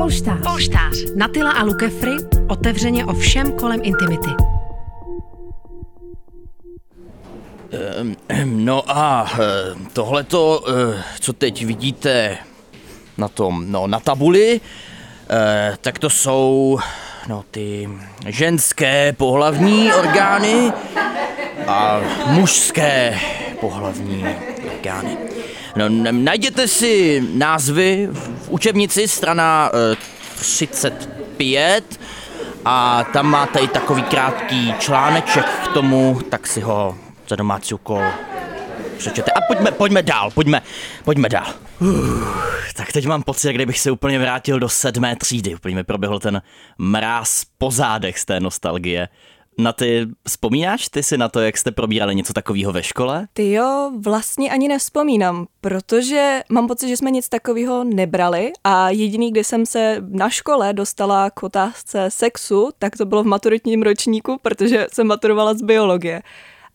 Polštář. Polštář. Natila a Lukefry otevřeně o všem kolem intimity. No a eh, tohleto, eh, co teď vidíte na tom, no na tabuli, eh, tak to jsou no ty ženské pohlavní orgány a mužské pohlavní orgány. No, najděte si názvy v učebnici, strana 35 a tam máte i takový krátký článeček k tomu, tak si ho za domácí úkol přečete. A pojďme, pojďme dál, pojďme, pojďme dál. Uh, tak teď mám pocit, kdybych se úplně vrátil do sedmé třídy. Úplně mi proběhl ten mráz po zádech z té nostalgie. Na ty vzpomínáš ty si na to, jak jste probírali něco takového ve škole? Ty jo, vlastně ani nevzpomínám, protože mám pocit, že jsme nic takového nebrali a jediný, kdy jsem se na škole dostala k otázce sexu, tak to bylo v maturitním ročníku, protože jsem maturovala z biologie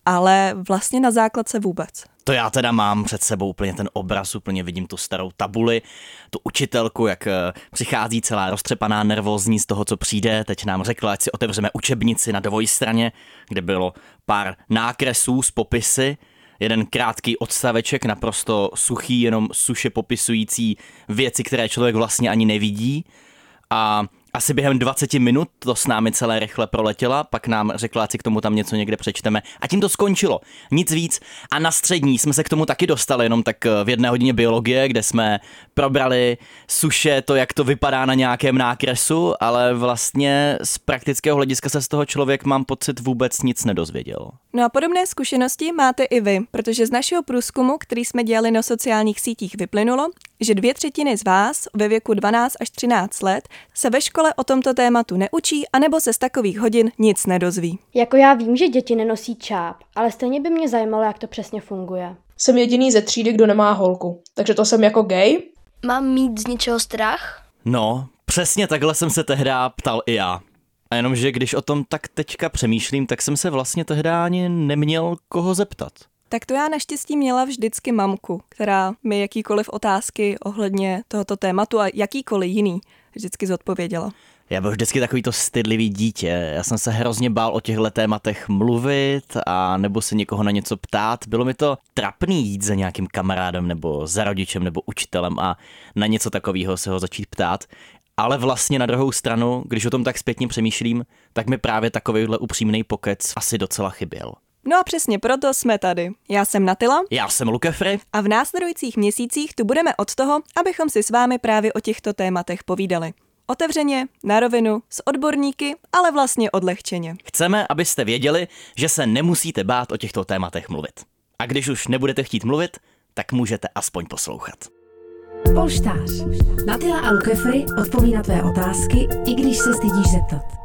ale vlastně na základce vůbec. To já teda mám před sebou úplně ten obraz, úplně vidím tu starou tabuli, tu učitelku, jak eh, přichází celá roztřepaná, nervózní z toho, co přijde. Teď nám řekla, ať si otevřeme učebnici na dvojstraně, kde bylo pár nákresů s popisy, jeden krátký odstaveček, naprosto suchý, jenom suše popisující věci, které člověk vlastně ani nevidí. A asi během 20 minut to s námi celé rychle proletěla, pak nám řekla, si k tomu tam něco někde přečteme a tím to skončilo. Nic víc. A na střední jsme se k tomu taky dostali, jenom tak eh, v jedné hodině biologie, kde jsme probrali suše, to, jak to vypadá na nějakém nákresu, ale vlastně z praktického hlediska se z toho člověk, mám pocit, vůbec nic nedozvěděl. No a podobné zkušenosti máte i vy, protože z našeho průzkumu, který jsme dělali na sociálních sítích, vyplynulo, že dvě třetiny z vás ve věku 12 až 13 let se ve škole o tomto tématu neučí, anebo se z takových hodin nic nedozví. Jako já vím, že děti nenosí čáp, ale stejně by mě zajímalo, jak to přesně funguje. Jsem jediný ze třídy, kdo nemá holku, takže to jsem jako gay. Mám mít z něčeho strach? No, přesně takhle jsem se tehdy ptal i já. A jenomže když o tom tak teďka přemýšlím, tak jsem se vlastně tehdy ani neměl koho zeptat. Tak to já naštěstí měla vždycky mamku, která mi jakýkoliv otázky ohledně tohoto tématu a jakýkoliv jiný vždycky zodpověděla. Já byl vždycky takový to stydlivý dítě. Já jsem se hrozně bál o těchto tématech mluvit a nebo se někoho na něco ptát. Bylo mi to trapný jít za nějakým kamarádem nebo za rodičem nebo učitelem a na něco takového se ho začít ptát. Ale vlastně na druhou stranu, když o tom tak zpětně přemýšlím, tak mi právě takovýhle upřímný pokec asi docela chyběl. No a přesně proto jsme tady. Já jsem Natila. Já jsem Lukefry. A v následujících měsících tu budeme od toho, abychom si s vámi právě o těchto tématech povídali. Otevřeně, na rovinu, s odborníky, ale vlastně odlehčeně. Chceme, abyste věděli, že se nemusíte bát o těchto tématech mluvit. A když už nebudete chtít mluvit, tak můžete aspoň poslouchat. Polštář. Natila a Lukefry odpoví na tvé otázky, i když se stydíš zeptat.